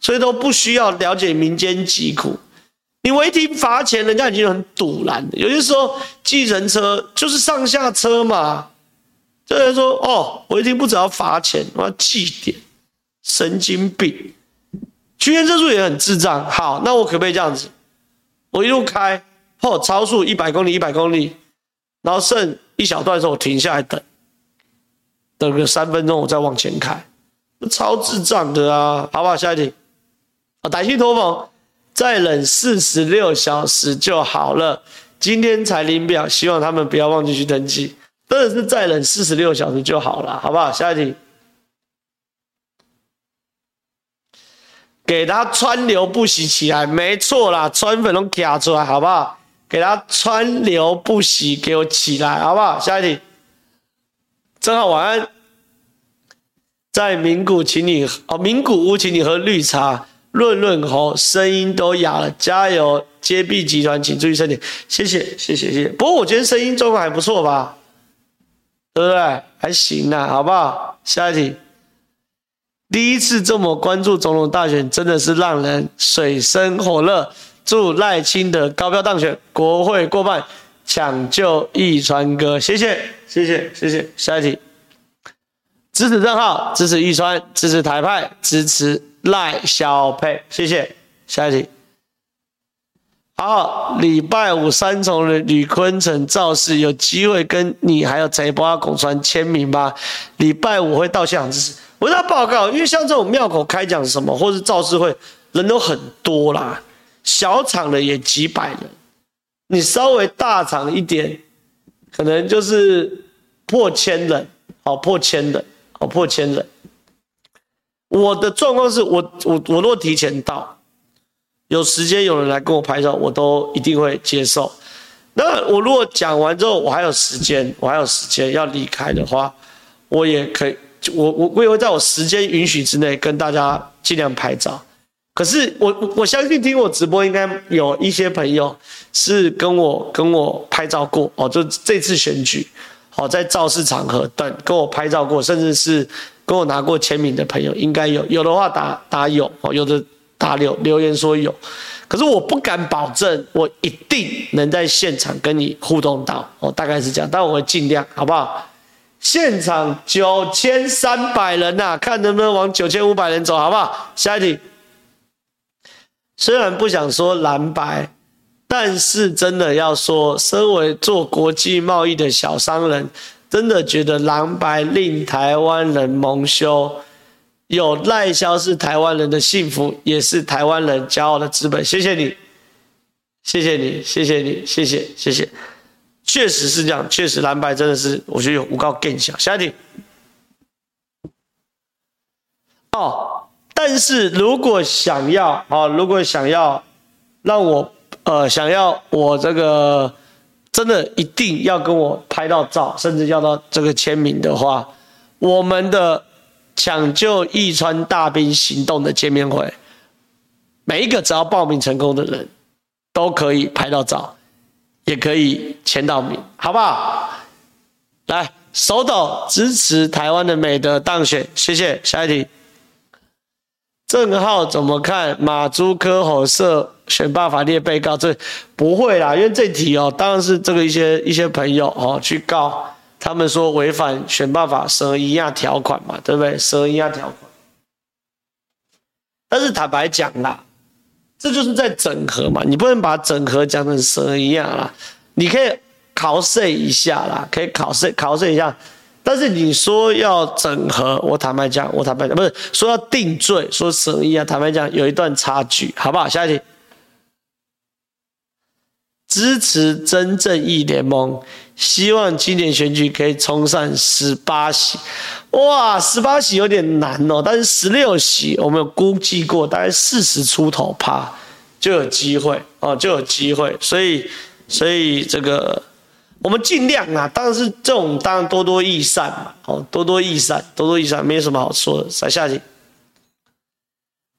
所以都不需要了解民间疾苦。你违停罚钱，人家已经很赌烂了。有些时候，计程车就是上下车嘛。这人说：“哦，我一定不只要罚钱，我要记点，神经病。”区间测速也很智障。好，那我可不可以这样子？我一路开，哦，超速一百公里，一百公里，然后剩一小段的时候，我停下来等，等个三分钟，我再往前开，超智障的啊！好不好？下一题。啊，歹戏拖棚。再冷四十六小时就好了。今天才领表，希望他们不要忘记去登记。真的是再冷四十六小时就好了，好不好？下一题，给他川流不息起来，没错啦，川粉都卡出来，好不好？给他川流不息，给我起来，好不好？下一题，正好晚安，在名古请你哦，名古屋请你喝绿茶。润润喉，声音都哑了，加油！接币集团，请注意身体，谢谢，谢谢，谢谢。不过我觉得声音状况还不错吧，对不对？还行啊，好不好？下一题，第一次这么关注总统大选，真的是让人水深火热。祝赖清德高票当选，国会过半，抢救一川哥，谢谢谢谢谢谢。下一题，支持正皓，支持一川，支持台派，支持赖小佩，谢谢。下一题。好，礼拜五三重的吕坤城造势有机会跟你还有贼波阿拱川签名吗？礼拜五会到现场支持。我跟他报告，因为像这种庙口开讲什么，或是造势会，人都很多啦，小场的也几百人，你稍微大场一点，可能就是破千人，好破千人，好破千人。我的状况是我我我若提前到。有时间有人来跟我拍照，我都一定会接受。那我如果讲完之后，我还有时间，我还有时间要离开的话，我也可以，我我我也会在我时间允许之内跟大家尽量拍照。可是我我相信听我直播应该有一些朋友是跟我跟我拍照过哦，就这次选举，好在造势场合等跟我拍照过，甚至是跟我拿过签名的朋友应该有，有的话打打有哦，有的。大留留言说有，可是我不敢保证我一定能在现场跟你互动到哦，大概是这样，但我会尽量，好不好？现场九千三百人呐、看能不能往九千五百人走，好不好？下一题。虽然不想说蓝白，但是真的要说，身为做国际贸易的小商人，真的觉得蓝白令台湾人蒙羞。有赖萧是台湾人的幸福，也是台湾人骄傲的资本。谢谢你，谢谢你，谢谢你，谢谢谢谢。确实是这样，确实蓝白真的是，我觉得有诬告更小。下一题。哦，但是如果想要哦，如果想要让我呃想要我这个真的一定要跟我拍到照，甚至要到这个签名的话，我们的。抢救义川大兵行动的见面会，每一个只要报名成功的人，都可以拍到照，也可以签到名，好不好？来，手抖支持台湾的美德当选，谢谢。下一题，正浩怎么看马朱科侯涉选罢法列被告？这不会啦，因为这题哦，当然是这个一些一些朋友哦去告。他们说违反选办法审一亚条款嘛，对不对？审一亚条款。但是坦白讲啦，这就是在整合嘛，你不能把整合讲成审一亚啦。你可以考试一下啦，可以考试考试一下。但是你说要整合，我坦白讲，我坦白讲，不是说要定罪，说审一亚，坦白讲有一段差距，好不好？下一题，支持真正义联盟。希望今年选举可以冲上十八席，哇，十八席有点难哦，但是十六席我们有估计过，大概四十出头趴就有机会哦，就有机会，所以所以这个我们尽量啊，当然是这种当然多多益善嘛，哦，多多益善，多多益善，没什么好说的。再下去，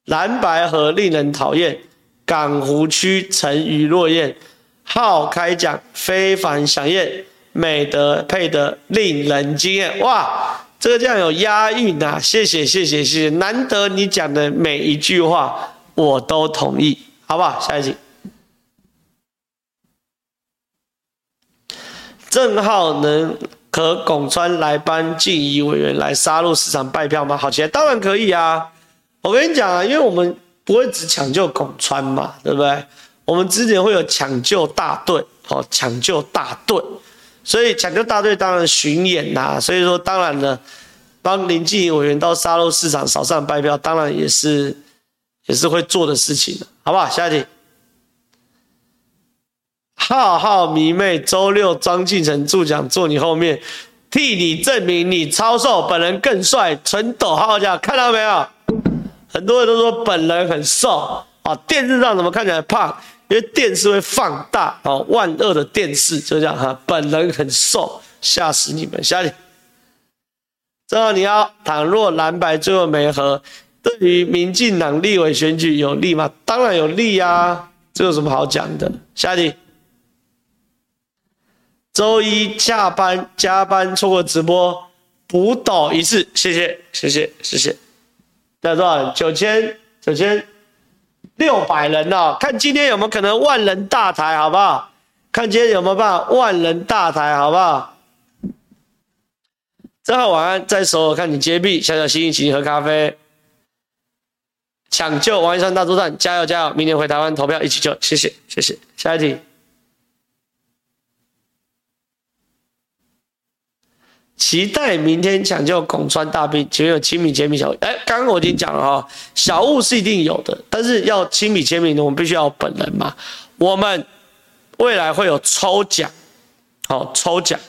蓝白河令人讨厌，港湖区沉鱼落雁。皓开讲非凡响宴，美德配得令人惊艳。哇，这个这样有押韵啊！谢谢谢谢谢谢，难得你讲的每一句话我都同意，好不好？下一集，正皓能和拱川来班静仪委员来杀入市场拜票吗？好，起来当然可以啊！我跟你讲啊，因为我们不会只抢救拱川嘛，对不对？我们之前会有抢救大队，好，抢救大队，所以抢救大队当然巡演呐、所以说当然呢，帮林静仪委员到沙鹿市场扫上白票，当然也是也是会做的事情的，好不好？下一题，浩浩迷妹周六庄敬诚助讲坐你后面，替你证明你超瘦，本人更帅，纯抖号价，看到没有？很多人都说本人很瘦啊，电视上怎么看起来胖？因为电视会放大哦，万恶的电视就这样哈。本人很瘦，吓死你们！下一题，正皓你好，倘若蓝白最后没和，对于民进党立委选举有利吗？当然有利啊，这有什么好讲的？下一题，周一下班加班错过直播，补抖一次，谢谢谢谢谢谢。大家多少？九千九千。六百人哦，看今天有没有可能万人大台，好不好？看今天有没有办法万人大台，好不好？正好晚安，在首尔看你接币，小小心意请你喝咖啡，抢救王一川大作战，加油加油！明年回台湾投票一起救，谢谢谢谢。下一题，期待明天抢救拱川大兵，请问有亲笔签名小物？哎，刚刚我已经讲了哈，小物是一定有的，但是要亲笔签名的，我们必须要本人嘛。我们未来会有抽奖，好抽奖。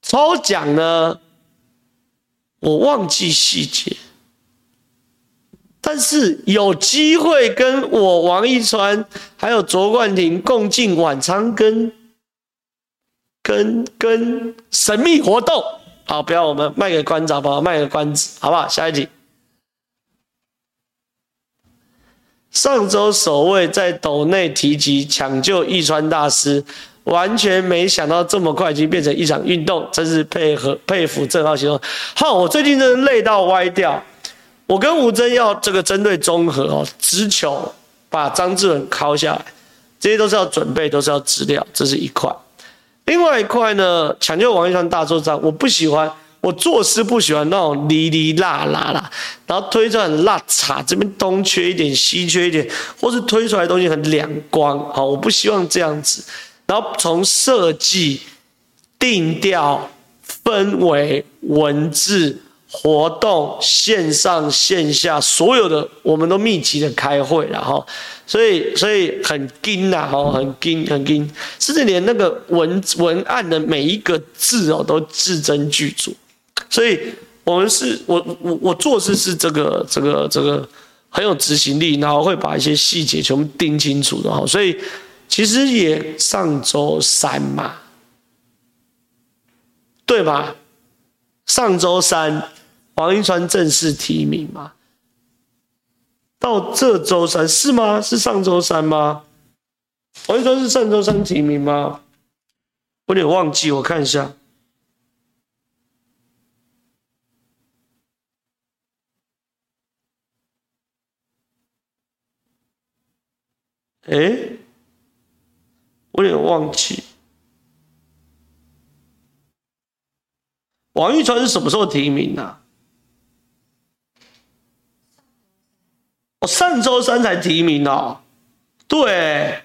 抽奖呢，我忘记细节，但是有机会跟我王一川还有卓冠廷共进晚餐跟，跟跟神秘活动，好，不要我们卖个关子好不好？卖个关子好不好？下一题，上周首位在斗内提及抢救易川大师。完全没想到这么快已经变成一场运动，真是配合佩服郑浩行动。好，我最近真的累到歪掉。我跟吴峥要这个针对综合哦，直球把张志文敲下来，这些都是要准备，都是要资料，这是一块。另外一块呢，抢救王一川大作战，我不喜欢，我做事不喜欢那种哩哩啦啦啦，然后推出来很辣茶，这边东缺一点，西缺一点，或是推出来的东西很两光，好，我不希望这样子。然后从设计、定调、氛围、文字、活动、线上线下所有的，我们都密集的开会，然后，所以所以很紧呐，哈，很紧很紧，甚至连那个文文案的每一个字哦，都字斟句酌。所以我们是我我我做事是这个这个这个很有执行力，然后会把一些细节全部盯清楚的哈，所以。其实也上周三嘛，对吧？上周三王一川正式提名嘛，到这周三是吗？是上周三吗？王一川是上周三提名吗？我有点忘记，我看一下。哎我有点忘记，王一川是什么时候提名的啊？我上周三才提名哦。对，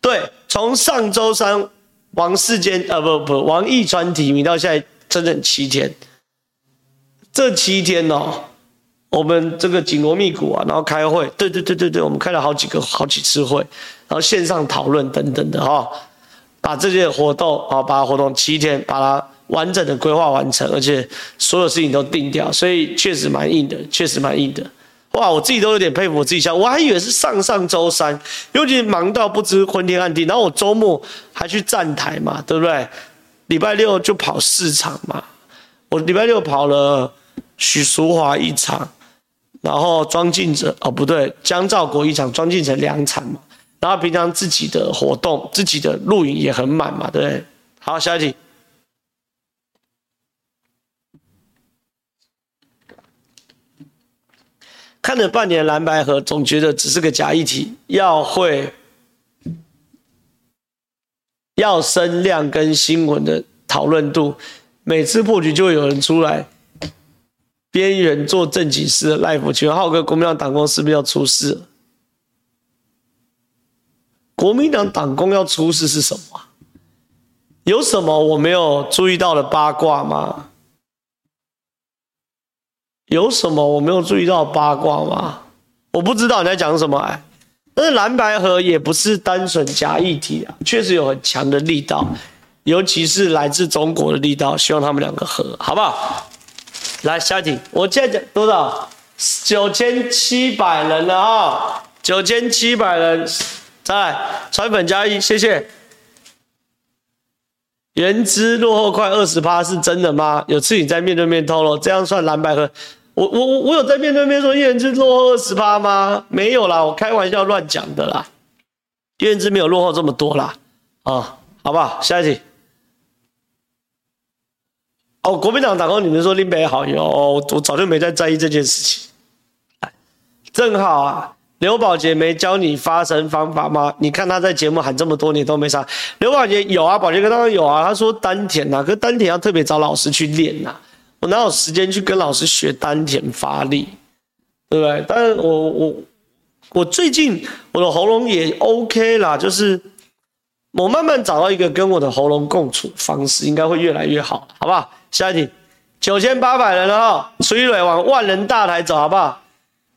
对，从上周三王世坚啊，不不，王一川提名到现在整整七天，这七天哦。我们这个紧锣密鼓啊，然后开会，对对对对对，我们开了好几个好几次会，然后线上讨论等等的哈，把这些活动啊，把活动七天把它完整的规划完成，而且所有事情都定掉，所以确实蛮硬的，确实蛮硬的。哇，我自己都有点佩服我自己，想我还以为是上上周三，尤其忙到不知昏天暗地，然后我周末还去站台嘛，对不对？礼拜六就跑四场嘛，我礼拜六跑了许淑华一场。然后庄敬哲哦，不对，江兆国一场，庄敬哲两场嘛。然后平常自己的活动，自己的录影也很满嘛，对不对？好，下一题。看了半年蓝白合，总觉得只是个假议题，要会要声量跟新闻的讨论度，每次破局就会有人出来。边缘做正经事的赖福，请问浩哥，国民党党工是不是要出事？国民党党工要出事是什么？有什么我没有注意到的八卦吗？有什么我没有注意到八卦吗？我不知道你在讲什么哎。但是蓝白合也不是单纯假议题啊，确实有很强的力道，尤其是来自中国的力道，希望他们两个合，好不好？来，下一题，我现在讲多少？九千七百人了啊！九千七百人，再来传粉加一，谢谢。原资落后快二十趴，是真的吗？有次你在面对面透露，这样算蓝白合？我我我有在面对面说原资落后二十趴吗？没有啦，我开玩笑乱讲的啦。原资没有落后这么多啦，啊，好不好？下一题。哦，国民党打工，你们说林北好友，我早就没再在意这件事情。正好啊。刘宝杰没教你发声方法吗？你看他在节目喊这么多年都没啥。刘宝杰有啊，宝杰哥当然有啊。他说丹田呐、啊，可丹田要特别找老师去练呐、啊。我哪有时间去跟老师学丹田发力，对不对？但是我我我最近我的喉咙也 OK 啦，就是我慢慢找到一个跟我的喉咙共处方式，应该会越来越好，好不好？下一题，九千八百人了哈，崔磊往万人大台走，好不好？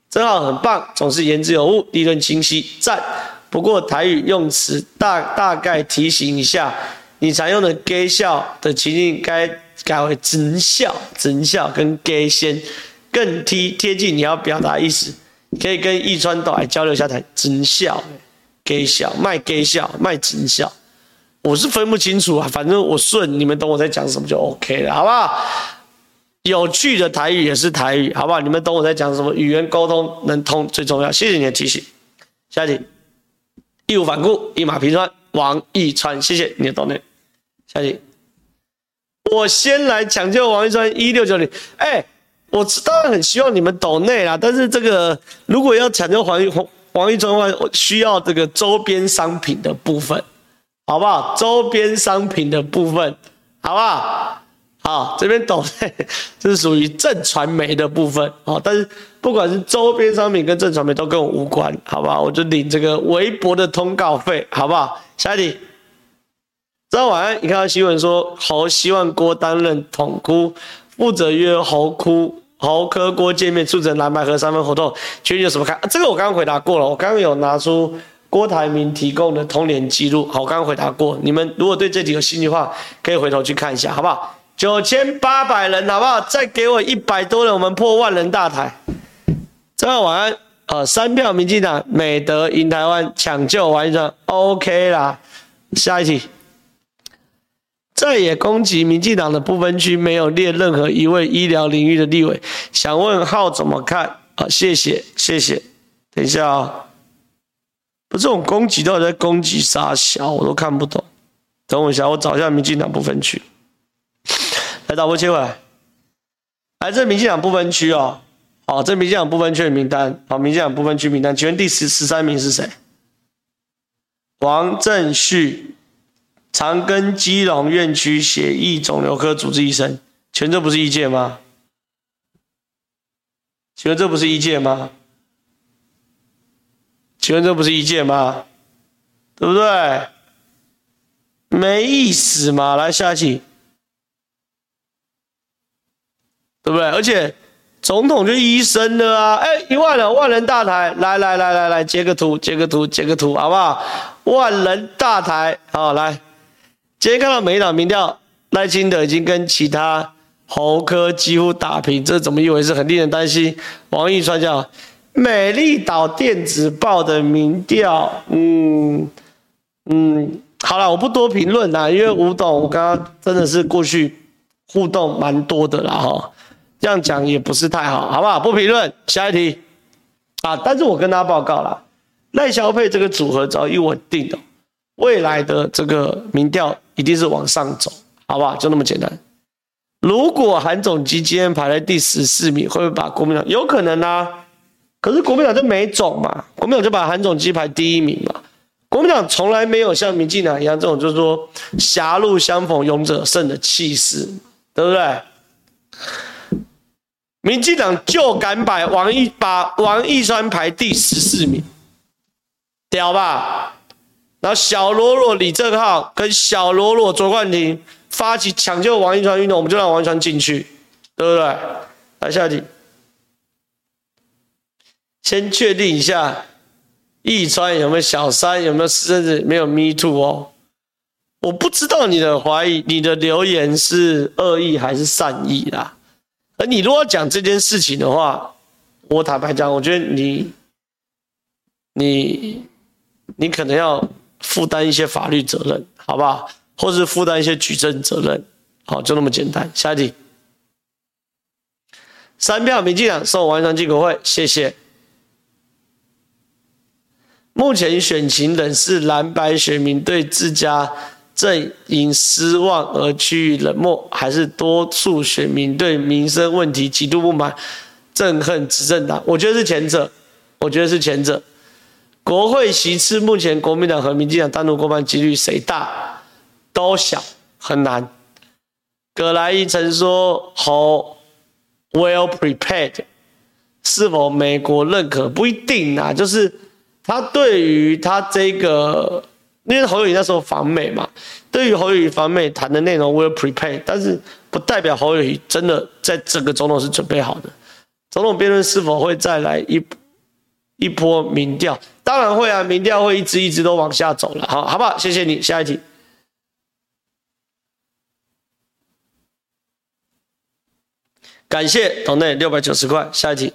真好，很棒，总是言之有物，理论清晰，赞。不过台语用词大大概提醒一下，你常用的“ “gay 笑”的情境该改为“真笑”，真笑跟“给先”更贴贴近你要表达意思。可以跟易川岛来交流一下台，真笑，给笑，卖给笑，卖真笑。我是分不清楚啊，反正我顺，你们懂我在讲什么就 OK 了，好不好？有趣的台语也是台语，好不好？你们懂我在讲什么？语言沟通能通最重要。谢谢你的提醒。下一题，义无反顾，一马平川，王一川，谢谢你的懂内。下一题，我先来抢救王一川一六九零。哎，我当然很希望你们懂内啦，但是这个如果要抢救黄一黄王一川的话，我需要这个周边商品的部分，好不好？周边商品的部分，好不好？好，这边懂，这是属于正传媒的部分。好，但是不管是周边商品跟正传媒都跟我无关，好不好？我就领这个微博的通告费，好不好？下一题，早上晚安。你看到新闻说侯希望郭担任统哭，负责约侯哭侯科郭见面，促成蓝白合三分活动，请问有什么看？啊，这个我刚刚回答过了，我刚刚有拿出郭台铭提供的通联记录，好，我刚刚回答过。你们如果对这题有兴趣的话，可以回头去看一下，好不好？九千八百人，好不好？再给我一百多人，我们破万人大台。早上晚安。呃，三票民进党，美德赢台湾，抢救完成，OK 啦。下一题，再也攻击民进党的不分区没有列任何一位医疗领域的立委，想问号怎么看？啊、谢谢，谢谢。等一下啊、哦，不是这种攻击到底在攻击啥小，我都看不懂。等我一下，我找一下民进党不分区。来，导播切回来。来，这民进党不分区哦，好，这民进党不分区的名单，好，民进党不分区名单，请问第十十三名是谁？王正旭，长庚基隆院区血液肿瘤科主治医生，请问这不是医界吗？请问这不是医界吗？请问这不是医界吗？对不对？没意思嘛，来下一题。对不对？而且总统就医生的啊！哎，一万人，万人大台，来来来来来，截个图，截个图，截个图，好不好？万人大台，好来。今天看到美党民调，赖清德已经跟其他侯科几乎打平，这怎么一回事？很令人担心。王一川讲，美丽岛电子报的民调，嗯嗯，好了，我不多评论啦，因为吴董我刚刚真的是过去互动蛮多的啦，哈。这样讲也不是太好，好不好？不评论，下一题啊！但是我跟大家报告了，赖萧配这个组合早已稳定的，未来的这个民调一定是往上走，好不好？就那么简单。如果韩总基今天排在第十四名，会不会把国民党？有可能啊，可是国民党就没种嘛，国民党就把韩总机排第一名嘛。国民党从来没有像民进党一样这种，就是说狭路相逢勇者胜的气势，对不对？民进党就敢把王一把王一川排第十四名，屌吧？然后小罗罗李正浩跟小罗罗卓冠廷发起抢救王一川运动，我们就让王一川进去，对不对？来下一题，先确定一下，一川有没有小三，有没有甚至，没有 me too 哦？我不知道你的怀疑，你的留言是恶意还是善意啦？而你如果讲这件事情的话，我坦白讲，我觉得你，你，你可能要负担一些法律责任，好不好？或是负担一些举证责任，好，就那么简单。下一题，三票民进党送王一川进国会，谢谢。目前选情仍是蓝白选民对自家。阵营失望而趋于冷漠，还是多数选民对民生问题极度不满，憎恨执政党？我觉得是前者。我觉得是前者。国会席次目前国民党和民进党单独过半几率谁大？都小，很难。葛来一曾说好 well prepared，是否美国认可不一定啊，就是他对于他这个，因为侯友宜那时候访美嘛，对于侯友宜访美谈的内容 well prepared，但是不代表侯友宜真的在整个总统是准备好的。总统辩论是否会再来一一波民调？当然会啊，民调会一直一直都往下走了。好，好不好？谢谢你，下一题。感谢斗内六百九十块，下一题。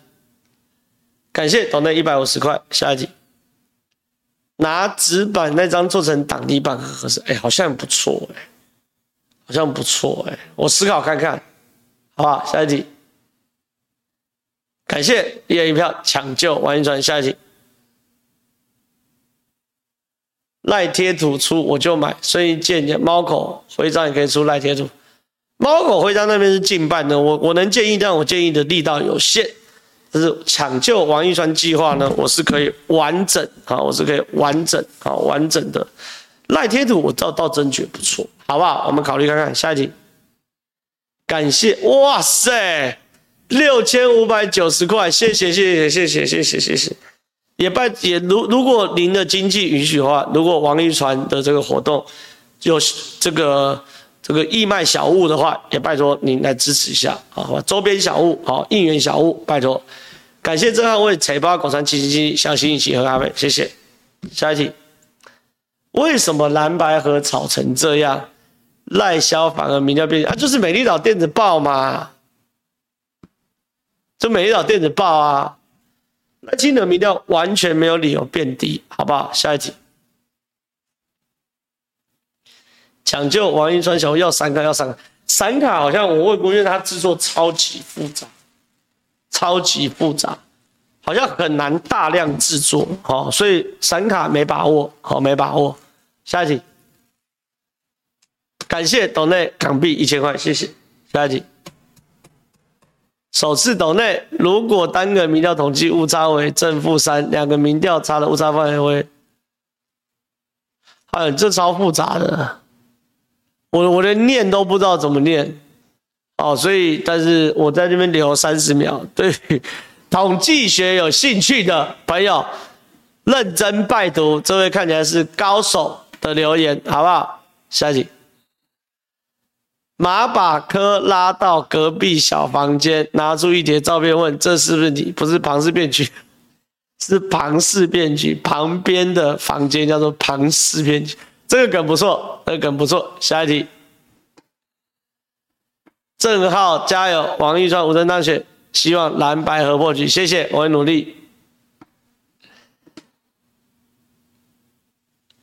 感谢斗内一百五十块，下一题。拿纸板那张做成挡泥板很合适，哎，好像不错哎，好像不错哎，我思考看看，好不好？下一题。感谢一人一票抢救王一川，下一题。赖贴图出我就买，所以建议猫口徽章也可以出赖贴图。猫口徽章那边是禁办的，我我能建议，但我建议的力道有限。就是抢救王一川计划呢，我是可以完整啊，我是可以完整啊，完整的赖贴图，我倒倒真觉不错，好不好？我们考虑看看下一题。感谢，哇塞，六千五百九十块，谢谢谢谢谢谢谢谢谢谢，也拜也如如果您的经济允许的话，如果王一川的这个活动有这个。这个义卖小物的话，也拜托您来支持一下，好吧？周边小物，好，应援小物，拜托。感谢郑汉为财包广传七七七相信一起喝咖啡，谢谢。下一题，为什么蓝白合吵成这样？赖萧反而民调变啊？就是美丽岛电子报嘛，就美丽岛电子报啊。赖清德民调完全没有理由变低，好不好？下一题。抢救王一川小要闪卡要闪卡，闪卡好像我问过，因为它制作超级复杂，超级复杂，好像很难大量制作，好，所以闪卡没把握，好，没把握。下一题，感谢斗内港币一千块，谢谢。下一题，首次斗内，如果单个民调统计误差为正负三，两个民调差的误差范围为，哎，这超复杂的。我我连念都不知道怎么念，哦，所以但是我在这边留三十秒，对统计学有兴趣的朋友，认真拜读这位看起来是高手的留言，好不好？下一题，马把柯拉到隔壁小房间，拿出一叠照片问：“这是不是你？”不是庞氏骗局，是庞氏骗局旁边的房间叫做庞氏骗局。这个梗不错，这个梗不错。下一题，郑浩加油，王一川无证当选，希望蓝白合破局。谢谢，我会努力。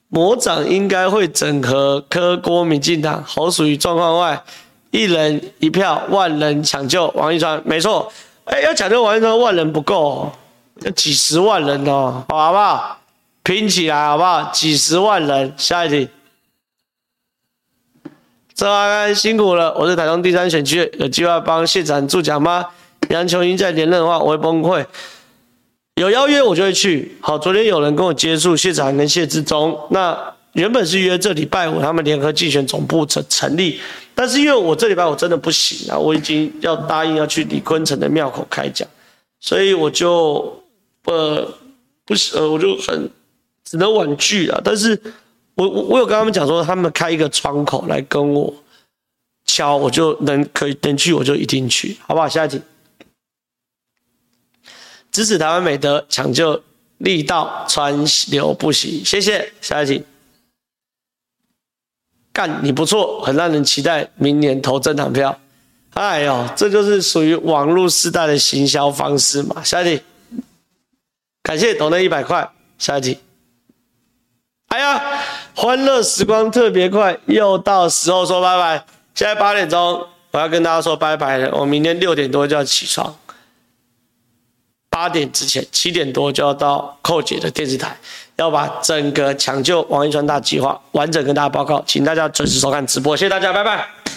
魔掌应该会整合柯郭民进党，侯属于状况外，一人一票，万人抢救王一川。没错，哎，要抢救王一川，万人不够，要几十万人哦，好不好？拼起来好不好？几十万人，下一题。郑阿安辛苦了，我是台中第三选区，有计划帮谢展助讲吗？杨琼英再连任的话，我会崩溃。有邀约我就会去。好，昨天有人跟我接触谢展跟谢志忠，那原本是约这礼拜五他们联合竞选总部成成立，但是因为我这礼拜我真的不行啊，我已经要答应要去李坤城的庙口开讲，所以我就呃不行呃我就很。只能婉拒了！但是我我我有跟他们讲说，他们开一个窗口来跟我敲，我就能可以能去，我就一定去，好不好？下一题，支持台湾美德，抢救力道川流不息，谢谢。下一题，干你不错，很让人期待明年投政党票。哎呦，这就是属于网络时代的行销方式嘛。下一题，感谢抖内一百块。下一题。哎呀，欢乐时光特别快，又到时候说拜拜。现在八点钟，我要跟大家说拜拜了。我明天六点多就要起床，八点之前七点多就要到寇姐的电视台，要把整个抢救王一川大计划完整跟大家报告，请大家准时收看直播。谢谢大家，拜拜。